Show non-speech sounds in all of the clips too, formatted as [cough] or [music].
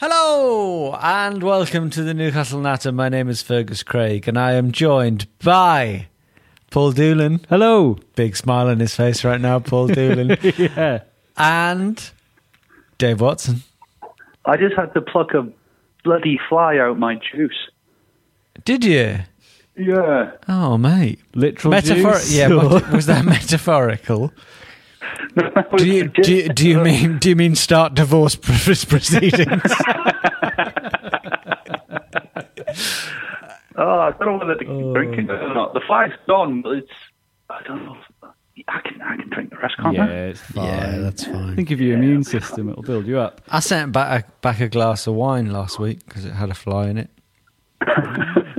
Hello and welcome to the Newcastle Natter. My name is Fergus Craig and I am joined by Paul Doolan. Hello. Big smile on his face right now, Paul [laughs] Doolan. Yeah. and Dave Watson. I just had to pluck a bloody fly out my juice. Did you? Yeah. Oh, mate. Literal Metaphor- juice, Yeah, [laughs] or- was that metaphorical? Do you, do you do you mean do you mean start divorce [laughs] proceedings? [laughs] Oh, I don't know whether to keep drinking it or oh. not. The fly's gone, but it's. I don't know. I can I can drink the rest, can't yeah, I? it's fine. yeah, that's fine. Think of your immune system; it'll build you up. I sent back a, back a glass of wine last week because it had a fly in it. [laughs]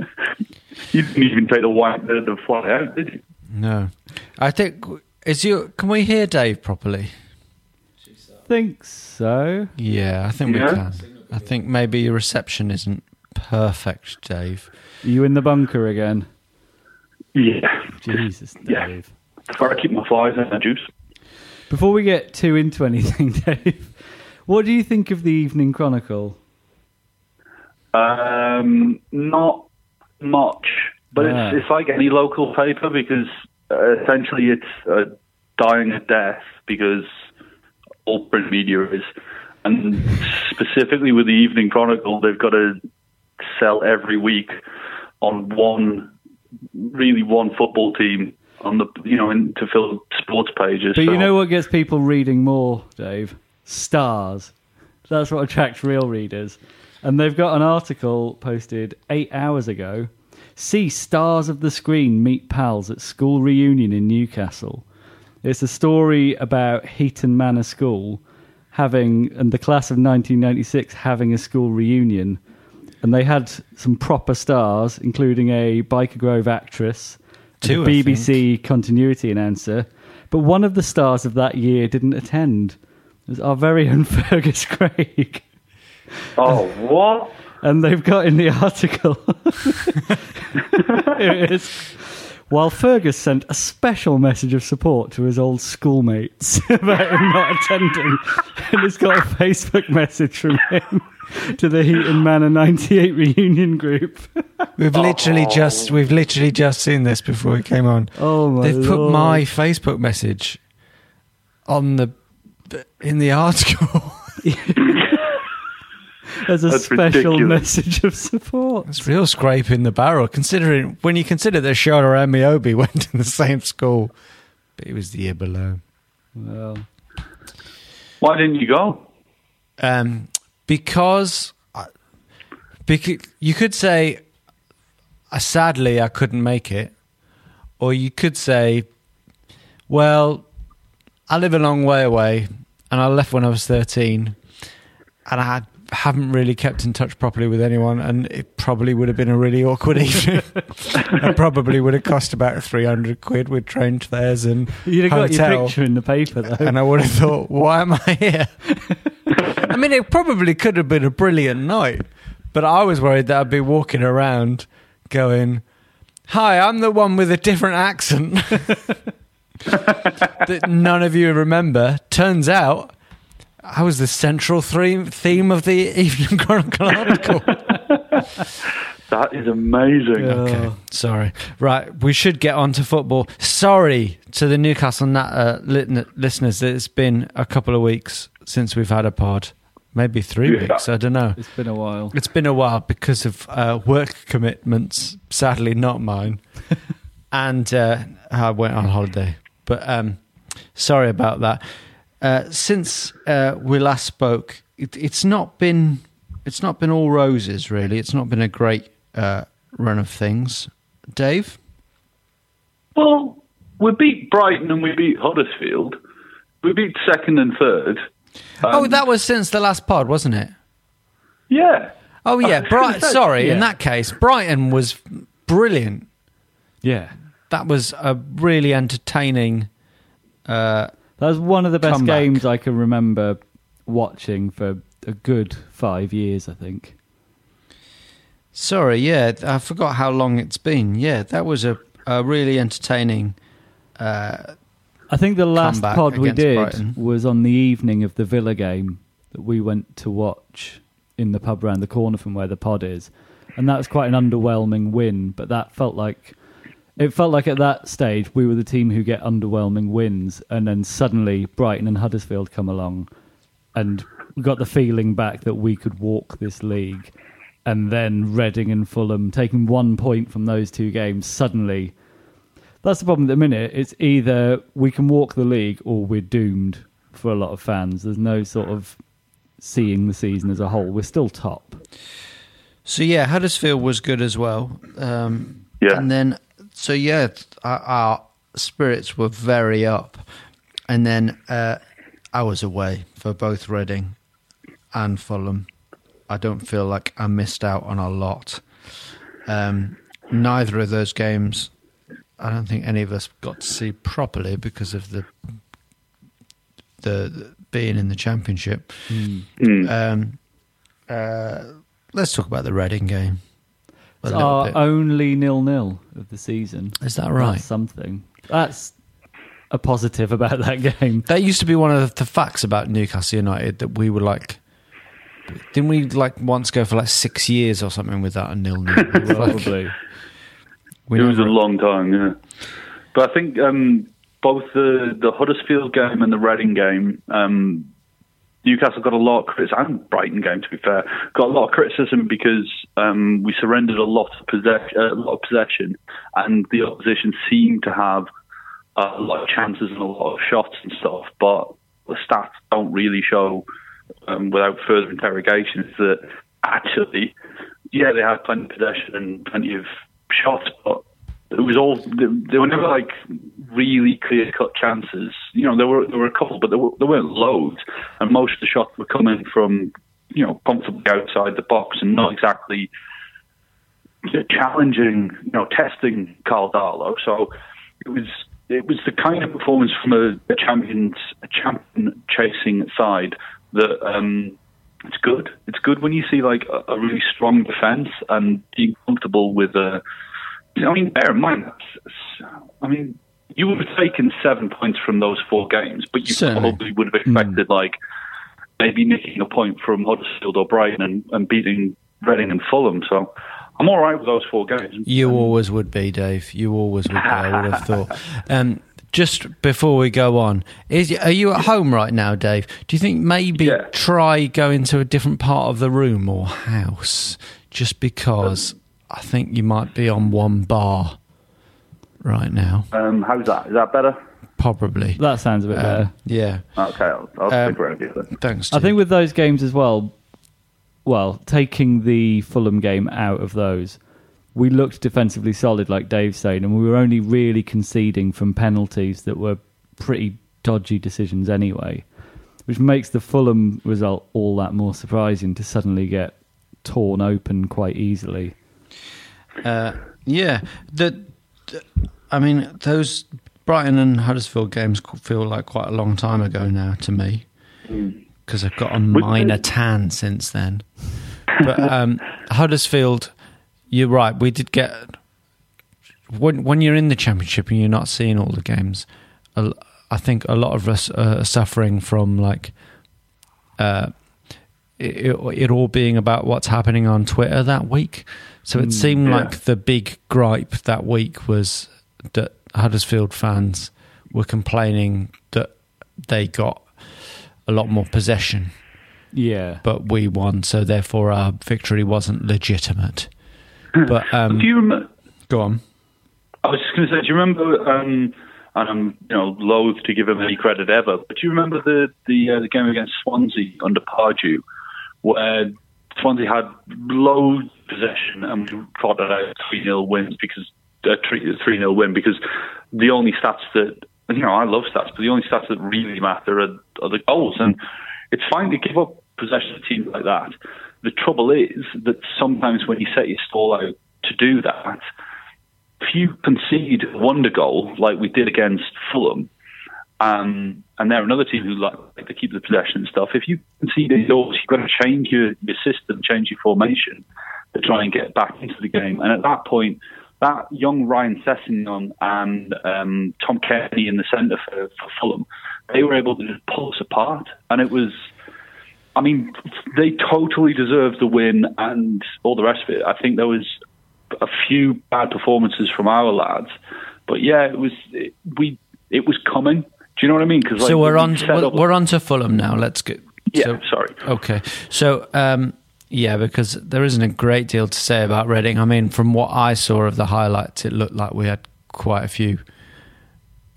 You didn't even take the white the, the fly out, did you? No, I think is you. Can we hear Dave properly? Think so. Yeah, I think Yeah. we can. I think maybe your reception isn't perfect, Dave. Are you in the bunker again? Yeah. Jesus, Dave. Yeah. Dave. Before I keep my flies in the juice. Before we get too into anything, [laughs] Dave, what do you think of the Evening Chronicle? Um, not much, but Ah. it's it's like any local paper because uh, essentially it's uh, dying a death because all print media is, and specifically with the Evening Chronicle, they've got to sell every week on one, really one football team on the you know in, to fill sports pages. But So- you know what gets people reading more, Dave? Stars. That's what attracts real readers. And they've got an article posted eight hours ago. See stars of the screen meet pals at school reunion in Newcastle. It's a story about Heaton Manor School having, and the class of 1996 having a school reunion. And they had some proper stars, including a Byker Grove actress, and Two, a I BBC continuity announcer. But one of the stars of that year didn't attend. It was our very own [laughs] Fergus Craig. oh what? And they've got in the article. Here [laughs] it is. While Fergus sent a special message of support to his old schoolmates [laughs] about him not attending, and it's got a Facebook message from him to the Heaton Manor 98 reunion group. We've literally oh. just we've literally just seen this before we came on. Oh my They've put Lord. my Facebook message on the in the article. [laughs] as a That's special ridiculous. message of support. It's real scrape in the barrel, considering when you consider that Shola Ameobi [laughs] went to the same school, but he was the year below. Well, Why didn't you go? Um, because, because you could say, uh, sadly, I couldn't make it, or you could say, well, I live a long way away, and I left when I was thirteen, and I had, haven't really kept in touch properly with anyone, and it probably would have been a really awkward [laughs] evening. it probably would have cost about three hundred quid with train fares and you'd have got your picture in the paper, though. And I would have thought, why am I here? I mean, it probably could have been a brilliant night, but I was worried that I'd be walking around going, "Hi, I'm the one with a different accent." [laughs] that none of you remember. Turns out, I was the central theme theme of the [laughs] Evening Chronicle article. [laughs] That is amazing. Okay, sorry. Right, we should get on to football. Sorry to the Newcastle na- uh, lit- listeners that it's been a couple of weeks since we've had a pod. Maybe three Yeah. weeks, I don't know. It's been a while. It's been a while because of uh, work commitments, sadly not mine. [laughs] and uh, I went on holiday. But um, sorry about that. Uh, since uh, we last spoke, it, it's not been it's not been all roses really. It's not been a great uh, run of things. Dave, Well, we beat Brighton and we beat Huddersfield. We beat second and third. oh, Um, that was since the last pod, wasn't it? Yeah. Oh yeah, [laughs] I Brighton. say, Sorry, in that case, Brighton was brilliant. Yeah. That was a really entertaining. Uh, That was one of the best Comeback. games I can remember watching for a good five years, I think. Sorry, yeah, I forgot how long it's been. Yeah, that was a, a really entertaining. Uh, I think the last pod we did Brighton. was on the evening of the Villa game that we went to watch in the pub around the corner from where the pod is. And that was quite an underwhelming win, but that felt like it felt like at that stage we were the team who get underwhelming wins and then suddenly Brighton and Huddersfield come along and we got the feeling back that we could walk this league and then Reading and Fulham taking one point from those two games suddenly that's the problem at the minute. It's either we can walk the league or we're doomed for a lot of fans. There's no sort of seeing the season as a whole. We're still top. so yeah, Huddersfield was good as well. Um, Yeah. and then so yeah, our, our spirits were very up, and then uh, I was away for both Reading and Fulham. I don't feel like I missed out on a lot. Um, neither of those games, I don't think any of us got to see properly because of the the, the being in the championship. Um, uh, let's talk about the Reading game. A It's our bit. only nil nil of the season. Is that right? That's something. That's a positive about that game. That used to be one of the facts about Newcastle United that we were like. Didn't we like once go for like six years or something without a nil nil? [laughs] Probably. we it was a long time, yeah. But I think um, both the, the Huddersfield game and the Reading game, um, Newcastle got a lot of criticism, and Brighton game, to be fair, got a lot of criticism because um, we surrendered a lot of possession, a lot of possession, and the opposition seemed to have a lot of chances and a lot of shots and stuff. But the stats don't really show, um, without further interrogation, that actually, yeah, they had plenty of possession and plenty of shots, but it was all they, were never like really clear cut chances. You know, there were there were a couple, but there, were, there weren't loads, and most of the shots were coming from you know comfortably outside the box and not exactly challenging, you know, testing Karl Darlow. So it was it was the kind of performance from a, a champions a champion chasing side that um, it's good. It's good when you see like a, a really strong defence and being comfortable with a. I mean, bear in mind, I mean, you would have taken seven points from those four games, but you Certainly. probably would have expected like maybe nicking a point from Huddersfield or Brighton and, and beating Reading and Fulham. So I'm all right with those four games. You always would be, Dave. You always would be. I would have thought. [laughs] Um, just before we go on, is are you at home right now, Dave? Do you think maybe Yeah. try going to a different part of the room or house, just because I think you might be on one bar right now, Um, how's that? Is that better? probably. That sounds a bit Um, better. yeah. Okay, I'll, I'll Um, stick around here then. Thanks. I Steve. think with those games as well, well, taking the Fulham game out of those, we looked defensively solid, like Dave's saying, and we were only really conceding from penalties that were pretty dodgy decisions anyway, which makes the Fulham result all that more surprising to suddenly get torn open quite easily. Uh, yeah, the, the- I mean, those Brighton and Huddersfield games feel like quite a long time ago now to me because I've got a minor tan since then. But um, [laughs] Huddersfield, you're right. We did get when when you're in the championship and you're not seeing all the games. I think a lot of us are suffering from like uh, it, it all being about what's happening on Twitter that week. So it seemed yeah. like the big gripe that week was that Huddersfield fans were complaining that they got a lot more possession, Yeah. but we won, so therefore our victory wasn't legitimate. But um, do you remember? go on. I was just going to say, do you remember? Um, and I'm, you know, loath to give him any credit ever, but do you remember the the, uh, the game against Swansea under Pardew, where Swansea had low possession and we it out three 0 wins because a three three 0 win because the only stats that you know I love stats, but the only stats that really matter are, are the goals, and it's fine to give up possession to teams like that. The trouble is that sometimes when you set your stall out to do that, if you concede a wonder goal like we did against Fulham, um, and they're another team who like, like to keep the possession and stuff. If you concede goals, you've got to change your, your system, change your formation to try and get back into the game. And at that point, that young Ryan Sessegnon and um, Tom Cairney in the centre for, for Fulham, they were able to just pull us apart, and it was. I mean, they totally deserved the win and all the rest of it. I think there was a few bad performances from our lads, but yeah, it was it, we it was coming. Do you know what I mean? Because so we're on we're, we're on to Fulham now. Let's get. Yeah, so- sorry. Okay, so um, yeah, because there isn't a great deal to say about Reading. I mean, from what I saw of the highlights, it looked like we had quite a few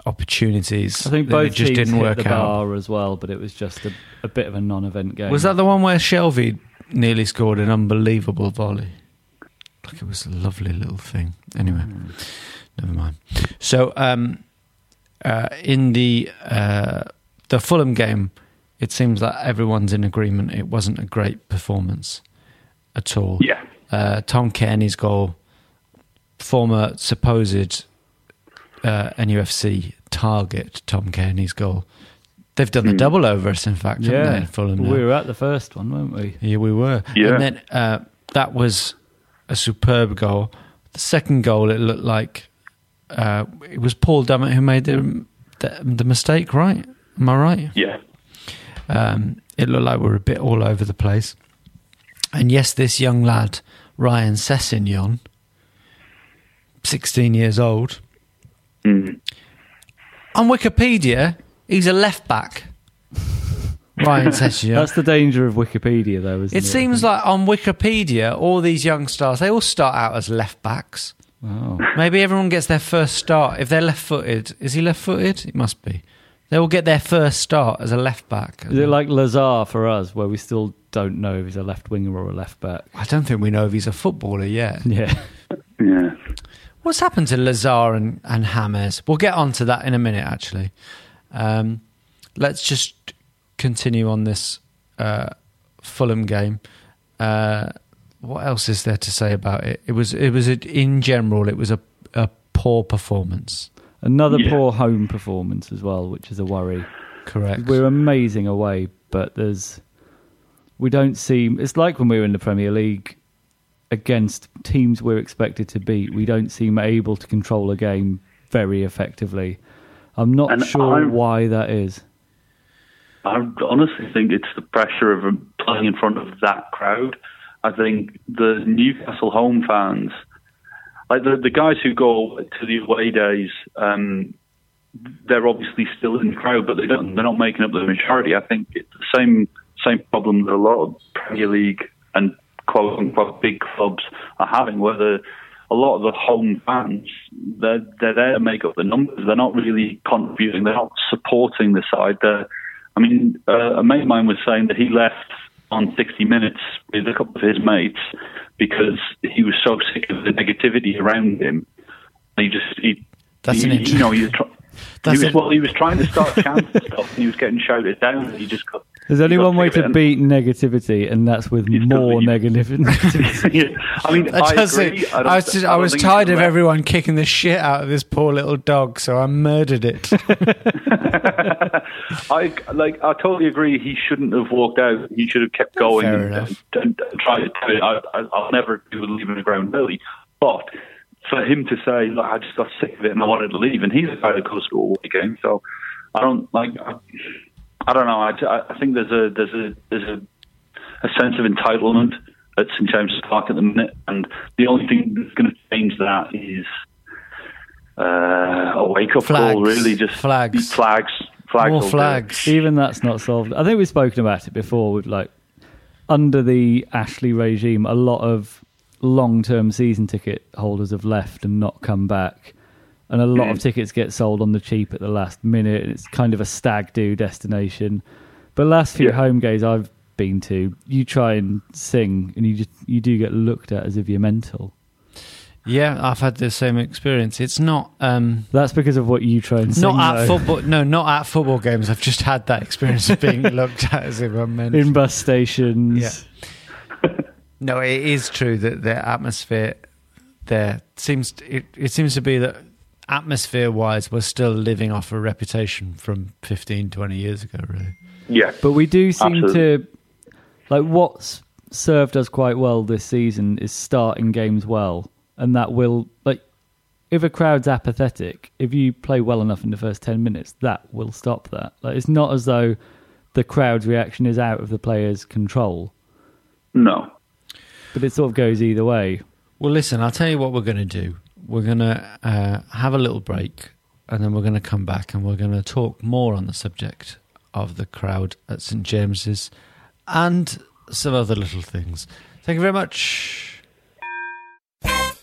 opportunities. I think both just teams didn't hit work the out. bar as well, but it was just a, a bit of a non-event game. Was that the one where Shelvey nearly scored an unbelievable volley? Like it was a lovely little thing. Anyway, never mind. So, um, uh, in the uh, the Fulham game, it seems that everyone's in agreement. It wasn't a great performance at all. Yeah. Uh, Tom Cairney's goal, former supposed uh, NUFC target, Tom Cairney's goal. They've done the double over us, in fact, haven't they? Yeah, Fulham. we were at the first one, weren't we? Yeah, we were. Yeah. And then uh, that was a superb goal. The second goal, it looked like uh, it was Paul Dummett who made the, the the mistake. Right? Am I right? Yeah, Um, it looked like we were a bit all over the place. And yes, this young lad, Ryan Sessegnon, 16 years old. Mm. On Wikipedia, he's a left back. Ryan [laughs] Sessegnon. That's the danger of Wikipedia, though, isn't it? It seems like on Wikipedia, all these young stars, they all start out as left backs. Oh. Maybe everyone gets their first start. If they're left footed, is he left footed? It must be. They will get their first start as a left back. Is it like Lazaar for us, where we still don't know if he's a left winger or a left back? I don't think we know if he's a footballer yet. [laughs] Yeah. yeah. What's happened to Lazaar and, and James? We'll get on to that in a minute, actually. Um, let's just continue on this uh, Fulham game. Uh, what else is there to say about it? It was, it was a, in general, it was a, a poor performance. Another Yeah. poor home performance as well, which is a worry. Correct. We're amazing away, but there's we don't seem. It's like when we were in the Premier League against teams we're expected to beat. We don't seem able to control a game very effectively. I'm not And sure I'm- why that is. I honestly think it's the pressure of playing in front of that crowd. I think the Newcastle home fans, like the the guys who go to the away days, um, they're obviously still in the crowd, but they don't they're not making up the majority. I think it's the same same problem that a lot of Premier League and quote unquote big clubs are having, where the a lot of the home fans they're they're there to make up the numbers. They're not really contributing. They're not supporting the side. They're, I mean, uh, a mate of mine was saying that he left on 60 Minutes with a couple of his mates because he was so sick of the negativity around him. He just he, That's he, an you know he was, try- [laughs] he was well he was trying to start [laughs] chants and stuff and he was getting shouted down and he just got There's only one way to of beat negativity, and that's with You've more negative negativity. Yeah, [laughs] I mean, I, I, just agree. think- I was, just, I was tired of correct. everyone kicking the shit out of this poor little dog, so I murdered it. [laughs] [laughs] I like. I totally agree. He shouldn't have walked out. He should have kept going Fair and, enough. and, and tried to do it. I, I, I'll never do with leaving the ground early. But for him to say, "Look, I just got sick of it and I wanted to leave," and he's a guy that goes to a away game, so I don't like. I, I don't know. I, I think there's a there's a there's a, a sense of entitlement at St James's Park at the minute, and the only thing that's going to change that is uh, a wake up Flags. call. Really, just Flags. flags, flags, More all day. flags. Even that's not solved. I think we've spoken about it before. With like under the Ashley regime, a lot of long-term season ticket holders have left and not come back, and a lot of tickets get sold on the cheap at the last minute. It's kind of a stag do destination. But last few Yeah. home games I've been to, you try and sing, and you just you do get looked at as if you're mental. yeah, I've had the same experience. It's not. Um, That's because of what you try and sing. not at though. football. No, not at football games. I've just had that experience of being [laughs] looked at as if I'm meant. in bus stations. Yeah. No, it is true that the atmosphere there seems it, it seems to be that atmosphere wise we're still living off a reputation from 15 20 years ago really Yeah, But we do seem Absolutely. to like what's served us quite well this season is starting games well, and that will like if a crowd's apathetic, if you play well enough in the first ten minutes, that will stop that. Like it's not as though the crowd's reaction is out of the player's control, no. but it sort of goes either way. well listen i'll tell you what we're going to do we're going to uh, have a little break and then we're going to come back and we're going to talk more on the subject of the crowd at st james's and some other little things. Thank you very much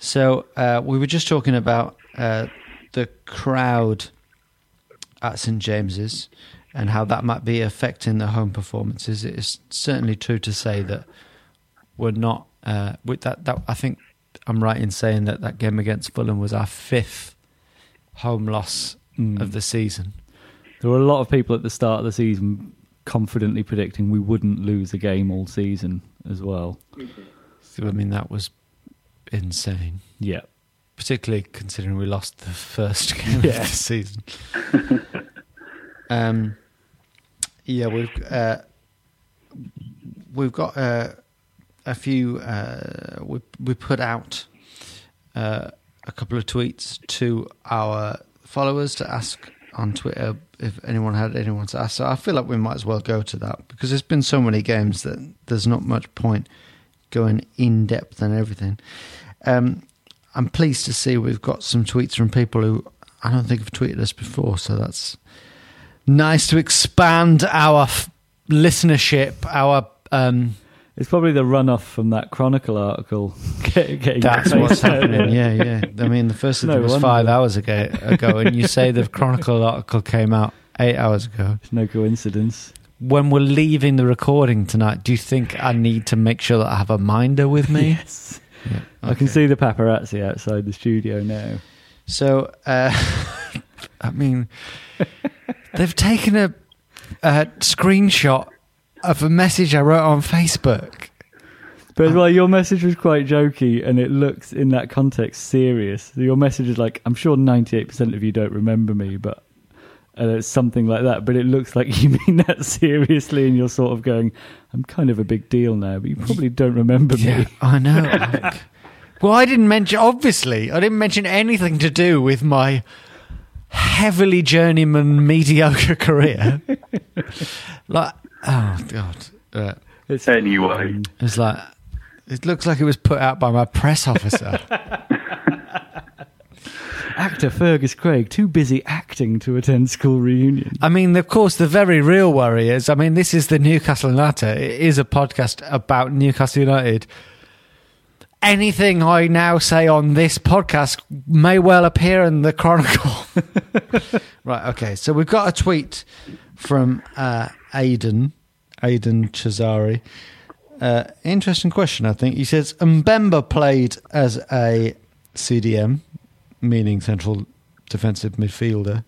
So uh, we were just talking about uh, the crowd at St James's and how that might be affecting the home performances. It is certainly true to say that we're not. Uh, with that, that I think I'm right in saying that that game against Fulham was our fifth home loss of the season. There were a lot of people at the start of the season confidently predicting we wouldn't lose a game all season as well. So, I mean, that was insane. Yeah. particularly considering we lost the first [laughs] game Yeah. of the season. [laughs] um, yeah, we've uh, we've got uh, a few. Uh, we we put out uh, a couple of tweets to our followers to ask on Twitter if anyone had anyone to ask. So I feel like we might as well go to that because there's been so many games that there's not much point going in depth and everything. Um, I'm pleased to see we've got some tweets from people who I don't think have tweeted us before, so that's nice to expand our f- listenership. Our um, It's probably the runoff from that Chronicle article. [laughs] Getting that's what's happening. Yeah, yeah. I mean, the first [laughs] of No them was wonder. five hours ago, ago, and you say the Chronicle article came out eight hours ago. It's no coincidence. When we're leaving the recording tonight, do you think I need to make sure that I have a minder with me? [laughs] Yes. Yeah, I can see the paparazzi outside the studio now. So, uh, [laughs] I mean, [laughs] they've taken a, a screenshot of a message I wrote on Facebook. But well, your message was quite jokey, and it looks in that context serious. Your message is like, "I'm sure 98% of you don't remember me, but and it's something like that. But it looks like [laughs] you mean that seriously, and you're sort of going, "I'm kind of a big deal now," but you probably don't remember Yeah, me. I know. like- [laughs] well, I didn't mention, obviously, I didn't mention anything to do with my heavily journeyman mediocre career. [laughs] like, oh, God. Uh, It's Anyway, it's like, it looks like it was put out by my press officer. Actor Fergus Craig too busy acting to attend school reunion. I mean, of course, the very real worry is I mean, this is the Newcastle United. It is a podcast about Newcastle United. Anything I now say on this podcast may well appear in the Chronicle. [laughs] right, okay. So we've got a tweet from uh, Aidan, Aidan Chazari. Uh, interesting question, I think. He says Mbemba played as a CDM, meaning central defensive midfielder,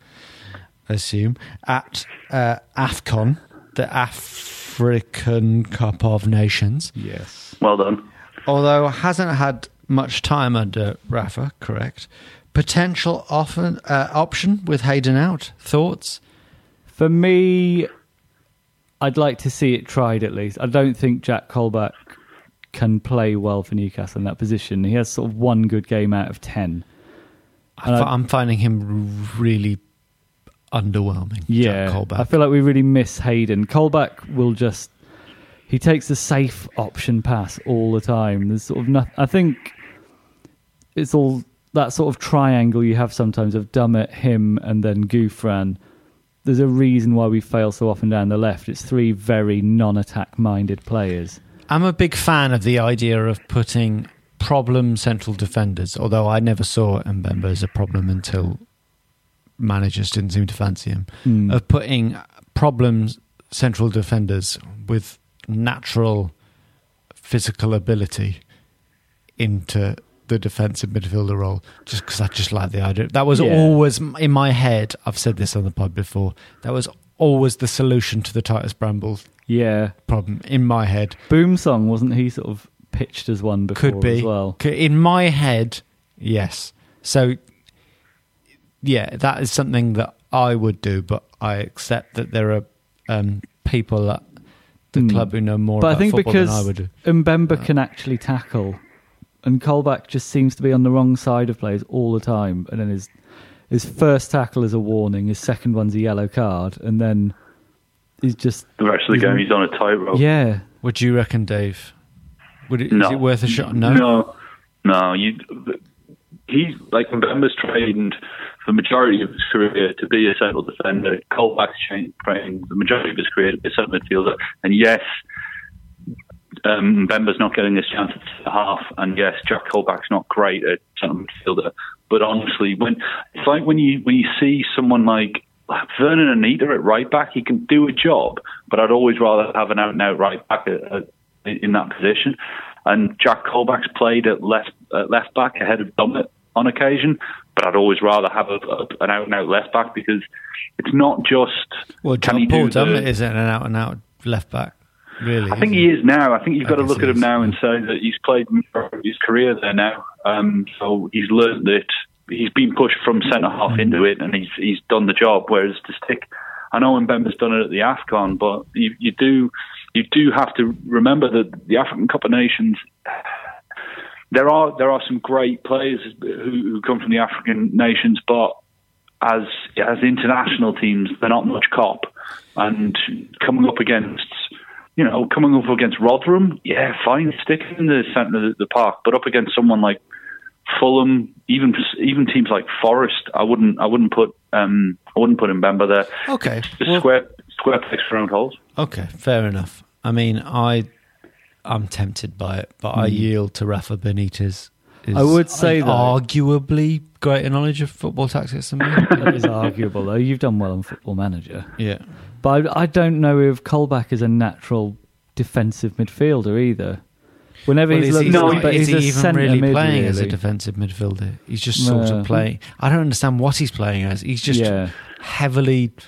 I assume, at uh, AFCON, the African Cup of Nations. Yes. well done. Although hasn't had much time under Rafa, correct? Potential often, uh, option with Hayden out. Thoughts? For me, I'd like to see it tried at least. I don't think Jack Colback can play well for Newcastle in that position. He has sort of one good game out of ten. I And fi- I- I'm finding him really underwhelming. Yeah. I feel like we really miss Hayden. Colback will just he takes the safe option pass all the time. There's sort of nothing. I think it's all that sort of triangle you have sometimes of Dummett, him, and then Gouffran. There's a reason why we fail so often down the left. It's three very non-attack minded players. I'm a big fan of the idea of putting problem central defenders, although I never saw Mbemba as a problem until managers didn't seem to fancy him. Mm. Of putting problem central defenders with natural physical ability into the defensive midfielder role, just because I just like the idea. That was Yeah. always in my head. I've said this on the pod before. That was always the solution to the Titus Brambles Yeah, problem in my head. Boumsong wasn't he sort of pitched as one before Could be as well? In my head. Yes. So, yeah, that is something that I would do, but I accept that there are um, people at the Hmm. club who know more But I think football because than I would do. Mbemba can actually tackle, and Colback just seems to be on the wrong side of players all the time. And then his his first tackle is a warning, his second one's a yellow card, and then he's just The rest of the game, he's on a tightrope. yeah. What do you reckon, Dave? Would it, No. Is it worth a shot? No. no, no. You, he's like Mbemba's trained for the majority of his career to be a central defender. Colback's trained the majority of his career to be a central midfielder. And yes, um, Mbemba's not getting his chance at the half. And yes, Jack Colback's not great at central midfielder. But honestly, when it's like when you when you see someone like Vurnon Anita at right back, he can do a job. But I'd always rather have an out and out right back at, at, in that position. And Jack Colback's played at left at left back ahead of Dummett on occasion. But I'd always rather have a, a, an out and out left back because it's not just Well, can John Paul Dummett isn't an out and out left back, really. I think he is now. I think you've got to look at him now and say that he's played his career there now. Um, so he's learned that he's been pushed from centre half into it, and he's he's done the job. Whereas to stick, I know when Mbemba's done it at the Afcon, but you, you do you do have to remember that the African Cup of Nations. There are there are some great players who, who come from the African nations, but as as international teams, they're not much cop. And coming up against, you know, coming up against Rotherham, yeah, fine, stick in the centre of the park. But up against someone like Fulham, even even teams like Forest, I wouldn't I wouldn't put um I wouldn't put Mbemba there. Okay. Just Well- square square pegs for round holes. Okay, fair enough. I mean, I, I'm tempted by it, but I Mm. yield to Rafa Benitez. I would say, though- arguably greater knowledge of football tactics than me. [laughs] that is arguable though. You've done well on Football Manager. yeah. But I, I don't know if Colback is a natural defensive midfielder either. Whenever Well, he's is looked No, but is he's he a even really mid, playing as a defensive midfielder? He's just sort No. of playing. I don't understand what he's playing as. He's just Yeah. heavily s-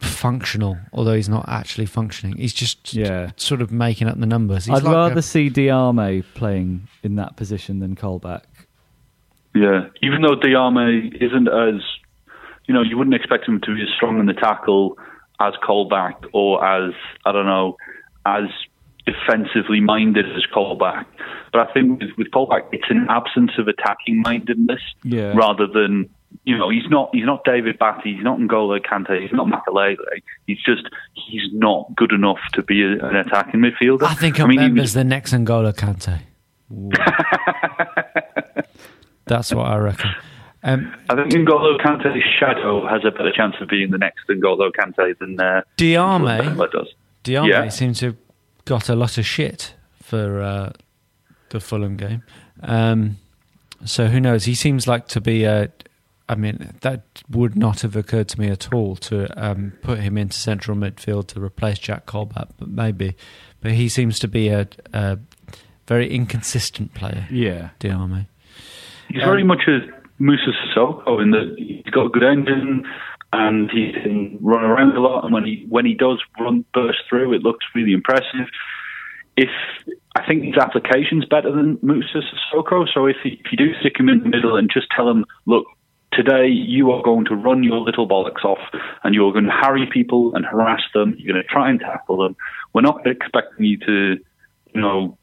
functional, although he's not actually functioning. He's just Yeah. sort of making up the numbers. He's I'd like rather a- see Diame playing in that position than Colback. Yeah, even though Diame isn't as you know, you wouldn't expect him to be as strong in the tackle as Colback or as I don't know, as defensively minded as Colback. But I think with, with Colback, it's an absence of attacking mindedness Yeah. rather than you know he's not he's not David Batty, he's not N'Golo Kante, he's not Makelele. He's just he's not good enough to be a, an attacking midfielder. I think I mean, was, the next N'Golo Kante. [laughs] That's what I reckon. Um, I think N'Golo Kante's shadow has a better chance of being the next N'Golo Kante than uh, Diame, does. Diame Yeah. seems to have got a lot of shit for uh, the Fulham game. Um, so who knows? He seems like to be a. I mean, that would not have occurred to me at all to um, put him into central midfield to replace Jack Colback, but maybe. But he seems to be a, a very inconsistent player. Yeah. Diame. He's very much a Moussa Sissoko in that he's got a good engine and he can run around a lot. And when he when he does run burst through, it looks really impressive. If I think his application's better than Moussa Sissoko, so if, he, if you do stick him in the middle and just tell him, look, today you are going to run your little bollocks off and you're going to harry people and harass them. You're going to try and tackle them. We're not expecting you to, you know,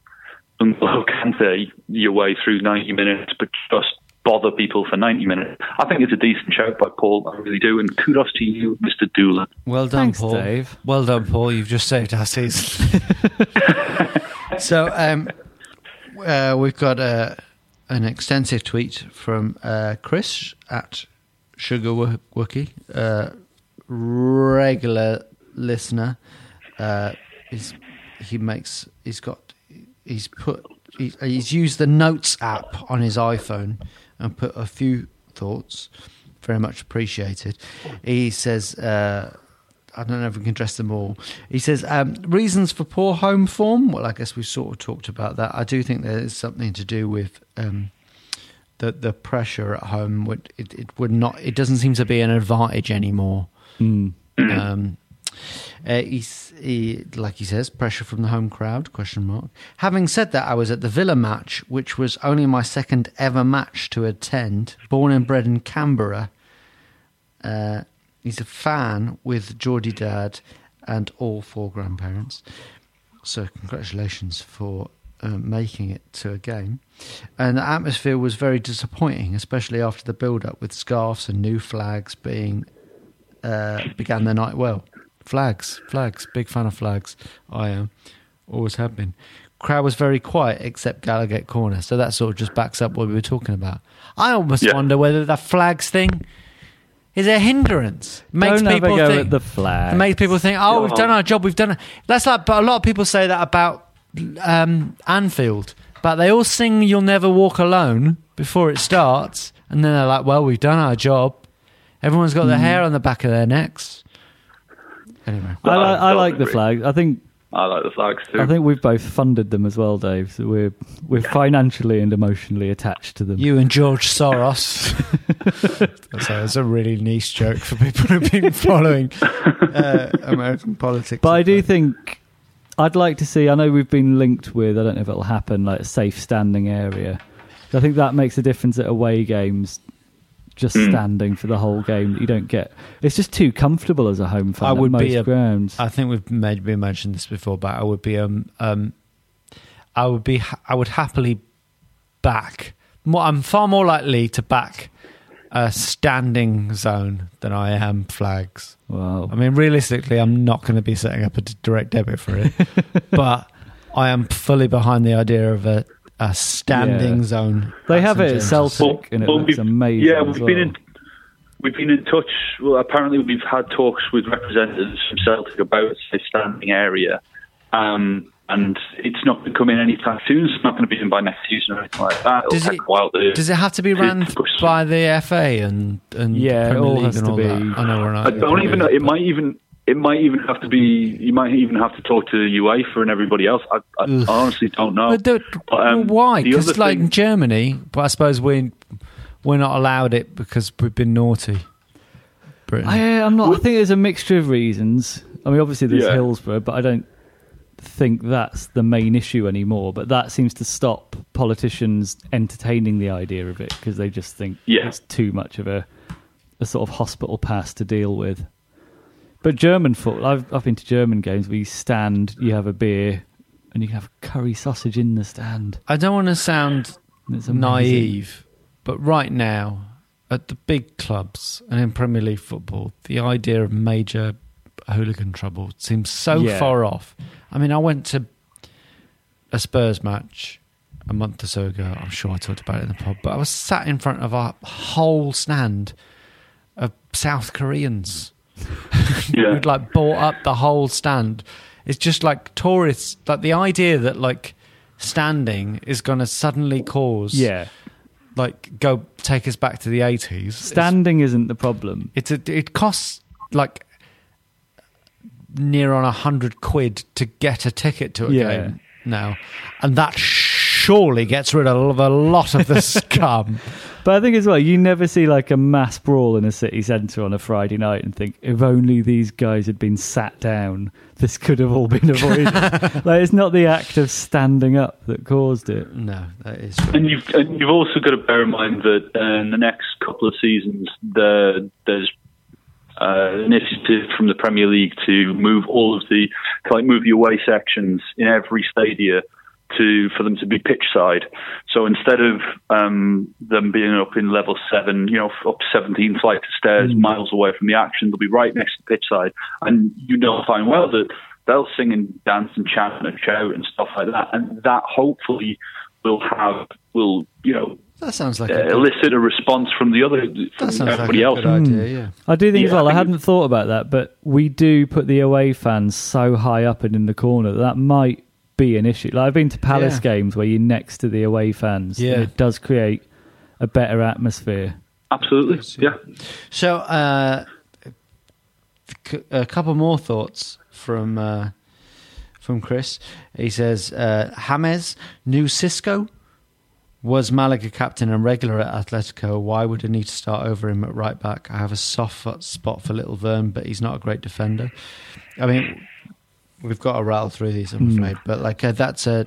N'Golo Kante your way through 90 minutes, but just bother people for 90 minutes. I think it's a decent shout by Paul. I really do. And kudos to you, Mr. Doolan. Well done, Thanks, Paul. Dave. Well done, Paul. You've just saved our season. [laughs] [laughs] so, um, uh, we've got uh, an extensive tweet from uh, Chris at Sugar Wookie, uh, regular listener. Uh, he's, he makes. He's got. He's put. He's, he's used the Notes app on his iPhone and put a few thoughts. Very much appreciated. He says. Uh, I don't know if we can address them all. He says um, reasons for poor home form. Well, I guess we've sort of talked about that. I do think there is something to do with um, the the pressure at home. Would it, it would not? It doesn't seem to be an advantage anymore. Um, uh, he's, he, like he says, pressure from the home crowd? Question mark. Having said that, I was at the Villa match, which was only my second ever match to attend. Born and bred in Canberra. Uh, he's a fan with Geordie Dad and all four grandparents. So congratulations for uh, making it to a game. And the atmosphere was very disappointing, especially after the build-up with scarves and new flags being uh, began the night well. Flags, flags, big fan of flags. I am, always have been. Crowd was very quiet except Gallowgate corner, so that sort of just backs up what we were talking about. I almost Yeah. wonder whether the flags thing is a hindrance. Makes Don't people go think at the flag. it makes people think, oh, we've done our job, we've done it. That's like, but a lot of people say that about um, Anfield, but they all sing "You'll Never Walk Alone" before it starts, and then they're like, well, we've done our job. Everyone's got their Mm. hair on the back of their necks. Anyway, I, li- I like the flag. I think I like the flags too. I think we've both funded them as well, Dave. So we're we're financially and emotionally attached to them. you and George Soros. that's, a, that's a really niche joke for people who've been [laughs] following uh, American politics. But I do think I'd like to see. I know we've been linked with. I don't know if it'll happen. Like a safe standing area. I think that makes a difference at away games. Just Hmm. standing for the whole game, you don't get. It's just too comfortable as a home fan. I would at most be a, grounds. I think we've maybe mentioned this before, but I would be um um I would be I would happily back. More, I'm far more likely to back a standing zone than I am flags. Wow. I mean, realistically, I'm not going to be setting up a direct debit for it, [laughs] but I am fully behind the idea of a a standing Yeah. zone. They have it at James's. Celtic, and it Well, looks amazing. Yeah, we've been well. in we've been in touch. Well, apparently we've had talks with representatives from Celtic about a standing area, um, and it's not going to come in anytime soon. It's not going to be in by next season or anything like that. It'll Does take it- a while to. Does it have to be to ran push by the FA and and Yeah, it Premier all League has and to all be- that? I know we're not. I don't even know. It might even. It might even have to be. You might even have to talk to UEFA and everybody else. I, I Ugh. honestly don't know. But the- But, um, why? Because like thing- Germany, but I suppose we we're not allowed it because we've been naughty. Britain. I, I'm not. I think there's a mixture of reasons. I mean, obviously there's Yeah. Hillsborough, but I don't think that's the main issue anymore. But that seems to stop politicians entertaining the idea of it because they just think Yeah. it's too much of a a sort of hospital pass to deal with. But German football, I've I've been to German games where you stand, you have a beer, and you can have curry sausage in the stand. I don't want to sound naive, but right now, at the big clubs and in Premier League football, the idea of major hooligan trouble seems so Yeah. far off. I mean, I went to a Spurs match a month or so ago. I'm sure I talked about it in the pod, but I was sat in front of a whole stand of South Koreans [laughs] Yeah. who'd like bought up the whole stand. It's just like tourists, like the idea that like standing is going to suddenly cause Yeah, like go take us back to the 80s. standing isn't the problem. It's, it's a, it costs like near on a hundred quid to get a ticket to a Yeah. game now, and that surely gets rid of a lot of the [laughs] scum. But I think as well, you never see like a mass brawl in a city centre on a Friday night and think, if only these guys had been sat down, this could have all been avoided. [laughs] like it's not the act of standing up that caused it. No, that is And you've and you've also got to bear in mind that uh, in the next couple of seasons, the, there's uh, an initiative from the Premier League to move all of the to like move the away sections in every stadia to for them to be pitch side. So instead of um, them being up in level seven, you know, up 17 flights of stairs, miles away from the action, they'll be right next to the pitch side, and you know fine well that they'll sing and dance and chant and shout and stuff like that, and that hopefully will have will you know that sounds like uh, a good, elicit a response from the other from that sounds like everybody a else. good idea. Yeah. I do think as well. I I, hadn't thought about that, but we do put the away fans so high up and in the corner that, that might be an issue. Like I've been to Palace Yeah. games where you're next to the away fans. and Yeah. it does create a better atmosphere. Absolutely, yeah. So, uh, c- a couple more thoughts from uh, from Chris. He says, uh, James, new Cisco, was Malaga captain and regular at Atletico. Why would I need to start over him at right back? I have a soft spot for Little Vern, but he's not a great defender. I mean, we've got to rattle through these, I'm afraid. But like uh, that's a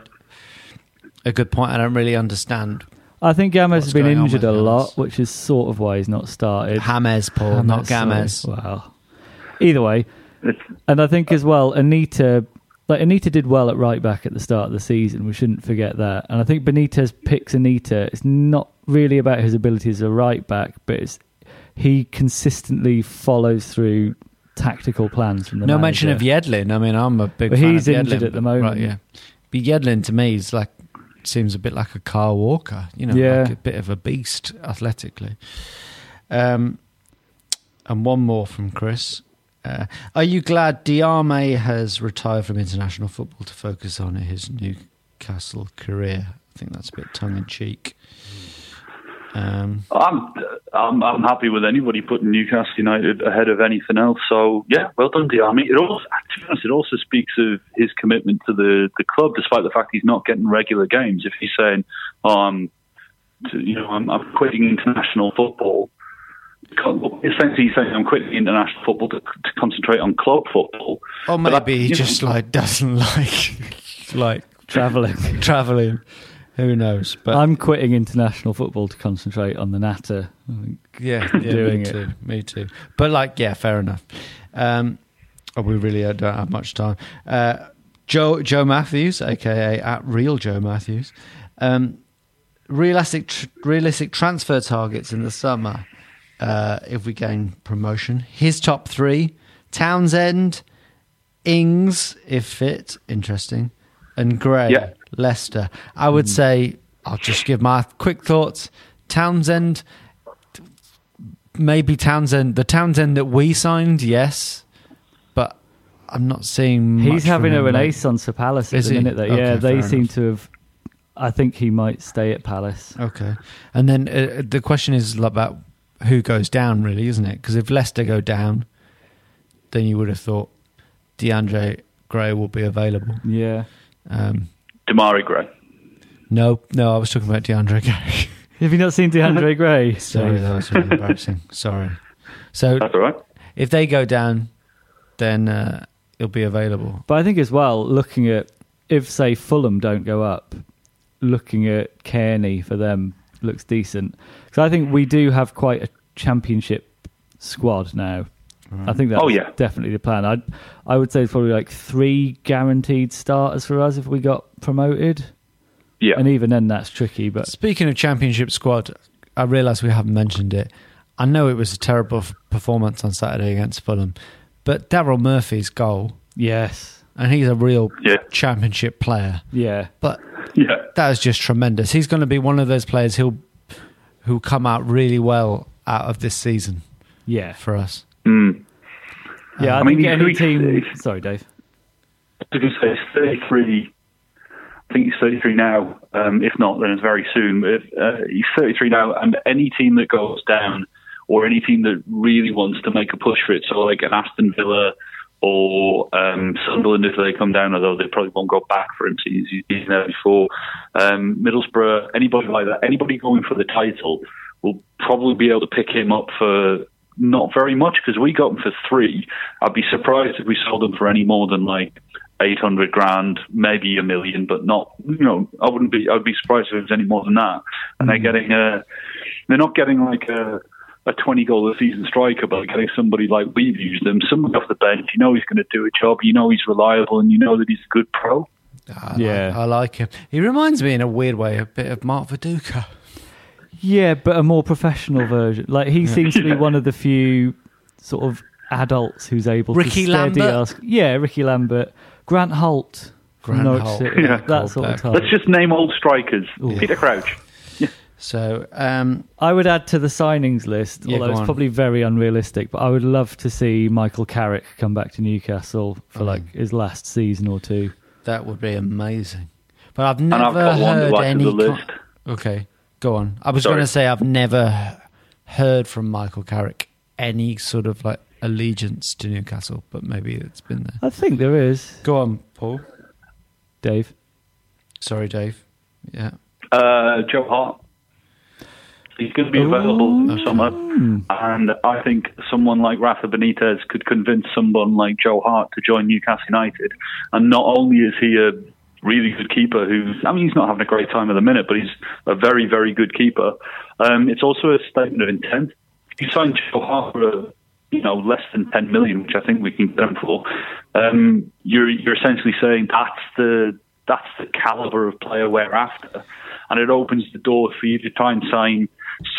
a good point. I don't really understand I think What's has been injured a lot, which is sort of why he's not started. James, Paul, not sorry. Gamez. Wow. Either way, and I think as well, Anita, like Anita did well at right back at the start of the season. We shouldn't forget that. And I think Benitez picks Anita. It's not really about his ability as a right back, but it's he consistently follows through tactical plans from the No mention of. Yedlin. I mean, I'm a big. Fan he's of injured Yedlin, at the but- moment. Right, yeah. But Yedlin to me is like seems a bit like a Kyle Walker. You know, Yeah. like a bit of a beast athletically. Um, and one more from Chris. Uh, are you glad Diame has retired from international football to focus on his Newcastle career? I think that's a bit tongue in cheek. Um, I'm, I'm I'm happy with anybody putting Newcastle United ahead of anything else. So yeah, well done, Diame. It also, to be honest, it also speaks of his commitment to the, the club, despite the fact he's not getting regular games. If he's saying, "Oh, I'm, to, you know, I'm, I'm quitting international football," essentially he's saying, "I'm quitting international football to, to concentrate on club football." or maybe he you know, just like doesn't [laughs] like like traveling. traveling. Who knows? But I'm quitting international football to concentrate on the Natter. Yeah, [laughs] yeah doing me it. too. Me too. But like, yeah, fair enough. Um, oh, we really don't have much time. Uh, Joe Joe Matthews, aka at real Joe Matthews, um, realistic tr- realistic transfer targets in the summer. Uh, if we gain promotion, his top three: Townsend, Ings, if fit, interesting, and Gray, Yeah. Leicester. I would say I'll just give my quick thoughts. Townsend, maybe Townsend, the Townsend that we signed, yes, but I'm not seeing. He's having a renaissance at Palace at Is the he? minute. That Okay, yeah, they seem enough. to have. I think he might stay at Palace. Okay, and then uh, the question is about who goes down, really, isn't it? Because if Leicester go down, then you would have thought DeAndre Gray will be available. Yeah. Um, Demarai Gray. no, no, I was talking about DeAndre Gray. [laughs] Have you not seen DeAndre [laughs] Gray? Sorry, that was really embarrassing. Sorry. So That's all right. if they go down, then uh, it'll be available. But I think as well, looking at if say Fulham don't go up, looking at Cairney for them looks decent because I think we do have quite a championship squad now. I think that's Oh, yeah. definitely the plan. I I would say it's probably like three guaranteed starters for us if we got promoted. Yeah. And even then, that's tricky. But Speaking of championship squad, I realise we haven't mentioned it. I know it was a terrible f- performance on Saturday against Fulham, but Daryl Murphy's goal, yes, and he's a real Yeah. championship player. yeah, But Yeah. that is just tremendous. He's going to be one of those players who'll who come out really well out of this season yeah, for us. Mm. Yeah. I, I mean, think any team. Sorry, Dave. I was say, he's 33. I think he's 33 now. Um, if not, then it's very soon. But if, uh, he's 33 now, and any team that goes down, or any team that really wants to make a push for it, so like an Aston Villa or um, Sunderland, if they come down, although they probably won't go back for him, he's, he's been there before. Um, Middlesbrough, anybody like that, anybody going for the title will probably be able to pick him up for not very much because we got them for three. I'd be surprised if we sold them for any more than like 800 grand, maybe a million, but not, you know, I wouldn't be, I'd be surprised if it was any more than that. And they're mm. getting a, they're not getting like a, a 20 goal a season striker, but getting somebody like we've used them, somebody off the bench. You know he's going to do a job. You know he's reliable, and you know that he's a good pro. Ah, I Yeah. like, I like him. He reminds me in a weird way a bit of Mark Viduka. Yeah, but a more professional version. Like he seems to be one of the few sort of adults who's able Rickie to steady Lambert? us. Yeah, Rickie Lambert, Grant Holt, from Grant Norwich Holt. City, Yeah. that sort of Colbeck. type. Let's just name old strikers. Peter Crouch. So um, I would add to the signings list, Yeah, although go it's on. probably very unrealistic, but I would love to see Michael Carrick come back to Newcastle for Mm. like his last season or two. that would be amazing. But I've And never I've got one heard to add to any. the con- list. okay, go on. I was going to say I've never heard from Michael Carrick any sort of like allegiance to Newcastle, but maybe it's been there. I think there is. Go on, Paul. Dave. Sorry, Dave. Yeah. Uh, Joe Hart. He's going to be available this summer, and I think someone like Rafa Benitez could convince someone like Joe Hart to join Newcastle United. And not only is he a really good keeper, who's I mean he's not having a great time at the minute, but he's a very very good keeper. Um, it's also a statement of intent. If you sign Joe Hart for a you know less than ten million, which I think we can get him for, um, you're you're essentially saying that's the that's the caliber of player we're after, and it opens the door for you to try and sign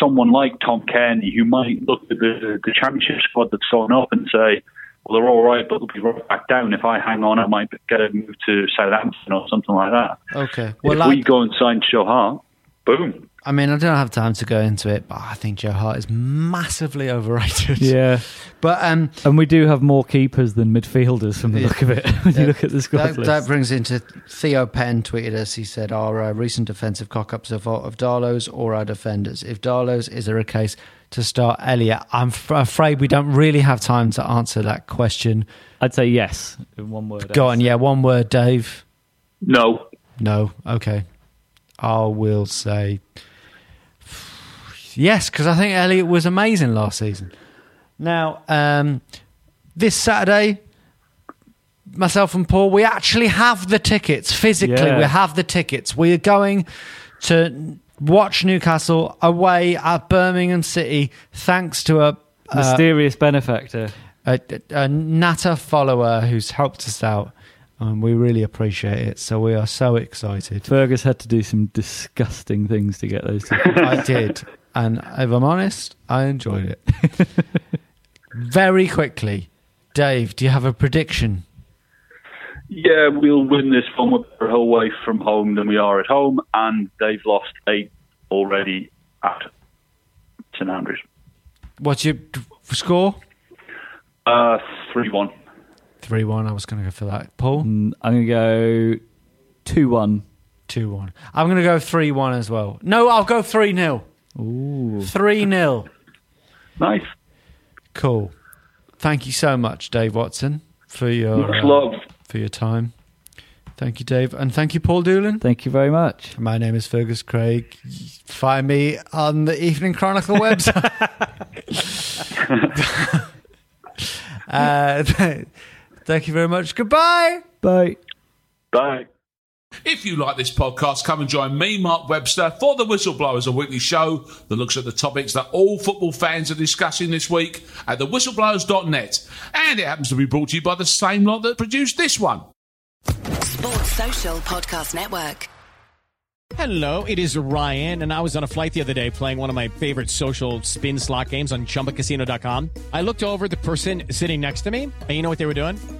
someone like Tom Cairney, who might look at the the championship squad that's going up and say, "Well, they're all right, but they'll be right back down. If I hang on, I might get a move to Southampton or something like that." Okay. if Well, we go and sign Joe Hart, boom. I mean, I don't have time to go into it, but I think Joe Hart is massively overrated. Yeah. [laughs] But um, And we do have more keepers than midfielders from the Yeah. look of it [laughs] when you look at the squad that, list. that brings into Theo Penn tweeted us. He said, "Are uh, recent defensive cock-ups a fault of Darlow's or our defenders? If Darlow's, is there a case to start Elliot?" I'm f- afraid we don't really have time to answer that question. I'd say yes in one word. Go on, yeah, one word, Dave. No, No, okay. I will say yes because I think Elliot was amazing last season. Now, um, this Saturday, myself and Paul, we actually have the tickets physically. Yeah. We have the tickets. We are going to watch Newcastle away at Birmingham City, thanks to a uh, Mysterious benefactor. a, a Natter follower who's helped us out. And we really appreciate it. So we are so excited. Fergus had to do some disgusting things to get those tickets. [laughs] I did. And if I'm honest, I enjoyed it. [laughs] Very quickly, Dave, do you have a prediction? Yeah, we'll win this one. We're better away from home than we are at home, and they've lost eight already at St Andrews. What's your score? Uh, three one. 3 1. I was going to go for that. Paul? Mm, I'm going to go 2 1. 2 1. I'm going to go 3 1 as well. No, I'll go 3 0. 3 0. Nice. Cool. Thank you so much, Dave Watson, for your, Much uh, love. For your time. Thank you, Dave. And thank you, Paul Doolan. Thank you very much. My name is Fergus Craig. Find me on the Evening Chronicle website. [laughs] [laughs] uh, [laughs] thank you very much. Goodbye. Bye. Bye. If you like this podcast, come and join me, Mark Webster, for The Whistleblowers, a weekly show that looks at the topics that all football fans are discussing this week at thewhistleblowers.net. And it happens to be brought to you by the same lot that produced this one. Sports Social Podcast Network. Hello, it is Ryan, and I was on a flight the other day playing one of my favorite social spin slot games on chumbacasino.com. I looked over at the person sitting next to me, and you know what they were doing?